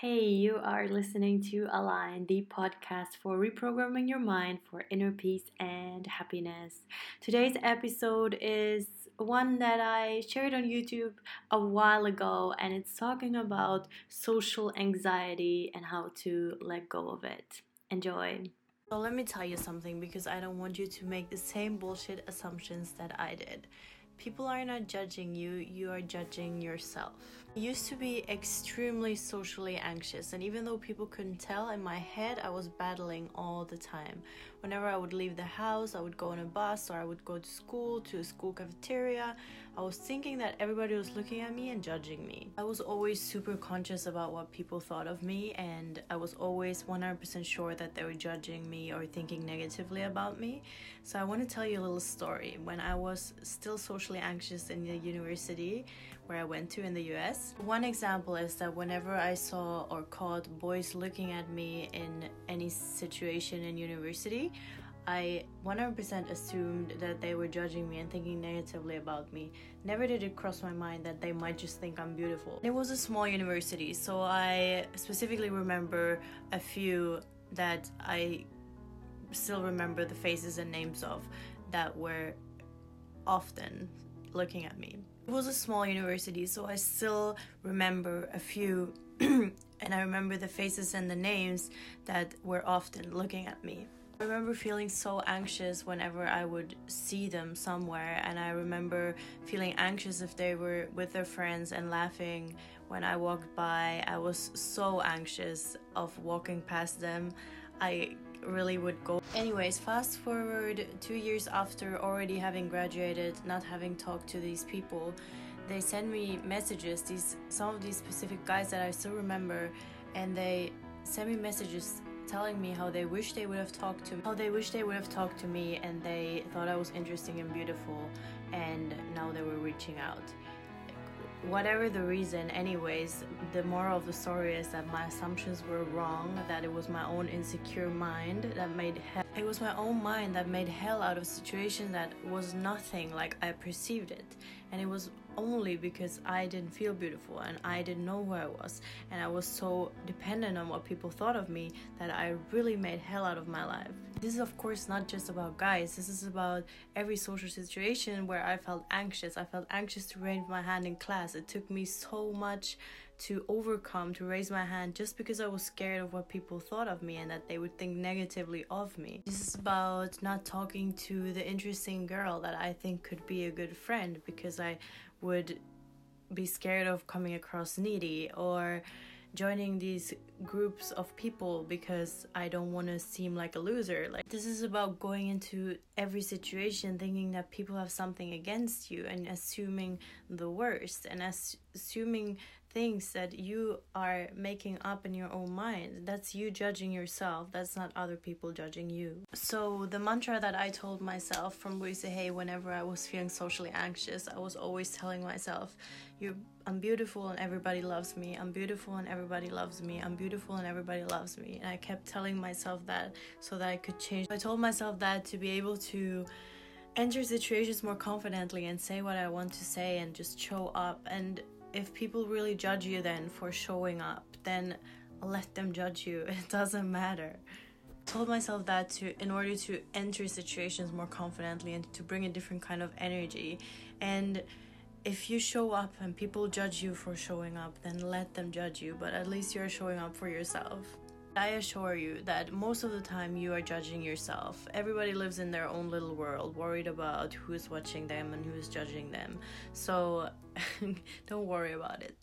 Hey, you are listening to Align, the podcast for reprogramming your mind for inner peace and happiness. Today's episode is one that I shared on YouTube a while ago, and it's talking about social anxiety and how to let go of it. Enjoy. So, let me tell you something because I don't want you to make the same bullshit assumptions that I did. People are not judging you, you are judging yourself. I used to be extremely socially anxious, and even though people couldn't tell, in my head I was battling all the time. Whenever I would leave the house, I would go on a bus or I would go to school, to a school cafeteria, I was thinking that everybody was looking at me and judging me. I was always super conscious about what people thought of me, and I was always 100% sure that they were judging me or thinking negatively about me. So, I want to tell you a little story. When I was still socially anxious in the university where I went to in the US, one example is that whenever I saw or caught boys looking at me in any situation in university, I 100% assumed that they were judging me and thinking negatively about me. Never did it cross my mind that they might just think I'm beautiful. It was a small university, so I specifically remember a few that I still remember the faces and names of that were often looking at me. It was a small university, so I still remember a few, and I remember the faces and the names that were often looking at me. I remember feeling so anxious whenever I would see them somewhere, and I remember feeling anxious if they were with their friends and laughing when I walked by. I was so anxious of walking past them. I really would go. Anyways, fast forward two years after already having graduated, not having talked to these people, they send me messages. These some of these specific guys that I still remember, and they send me messages telling me how they wish they would have talked to me, how they wish they would have talked to me and they thought I was interesting and beautiful and now they were reaching out. Whatever the reason, anyways, the moral of the story is that my assumptions were wrong, that it was my own insecure mind that made hell. It was my own mind that made hell out of a situation that was nothing like I perceived it. And it was only because I didn't feel beautiful and I didn't know who I was and I was so dependent on what people thought of me that I really made hell out of my life. This is of course not just about guys. This is about every social situation where I felt anxious. I felt anxious to raise my hand in class. It took me so much to overcome to raise my hand just because I was scared of what people thought of me and that they would think negatively of me. This is about not talking to the interesting girl that I think could be a good friend because I would be scared of coming across needy or joining these groups of people because I don't want to seem like a loser. Like this is about going into every situation thinking that people have something against you and assuming the worst and as- assuming things that you are making up in your own mind. That's you judging yourself. That's not other people judging you. So the mantra that I told myself from Louise Hay whenever I was feeling socially anxious, I was always telling myself, "You, I'm beautiful and everybody loves me. I'm beautiful and everybody loves me. I'm beautiful and everybody loves me." And I kept telling myself that so that I could change. I told myself that to be able to enter situations more confidently and say what I want to say and just show up and if people really judge you then for showing up, then let them judge you. It doesn't matter. I told myself that to in order to enter situations more confidently and to bring a different kind of energy. And if you show up and people judge you for showing up, then let them judge you, but at least you're showing up for yourself. I assure you that most of the time you are judging yourself. Everybody lives in their own little world, worried about who's watching them and who's judging them. So don't worry about it.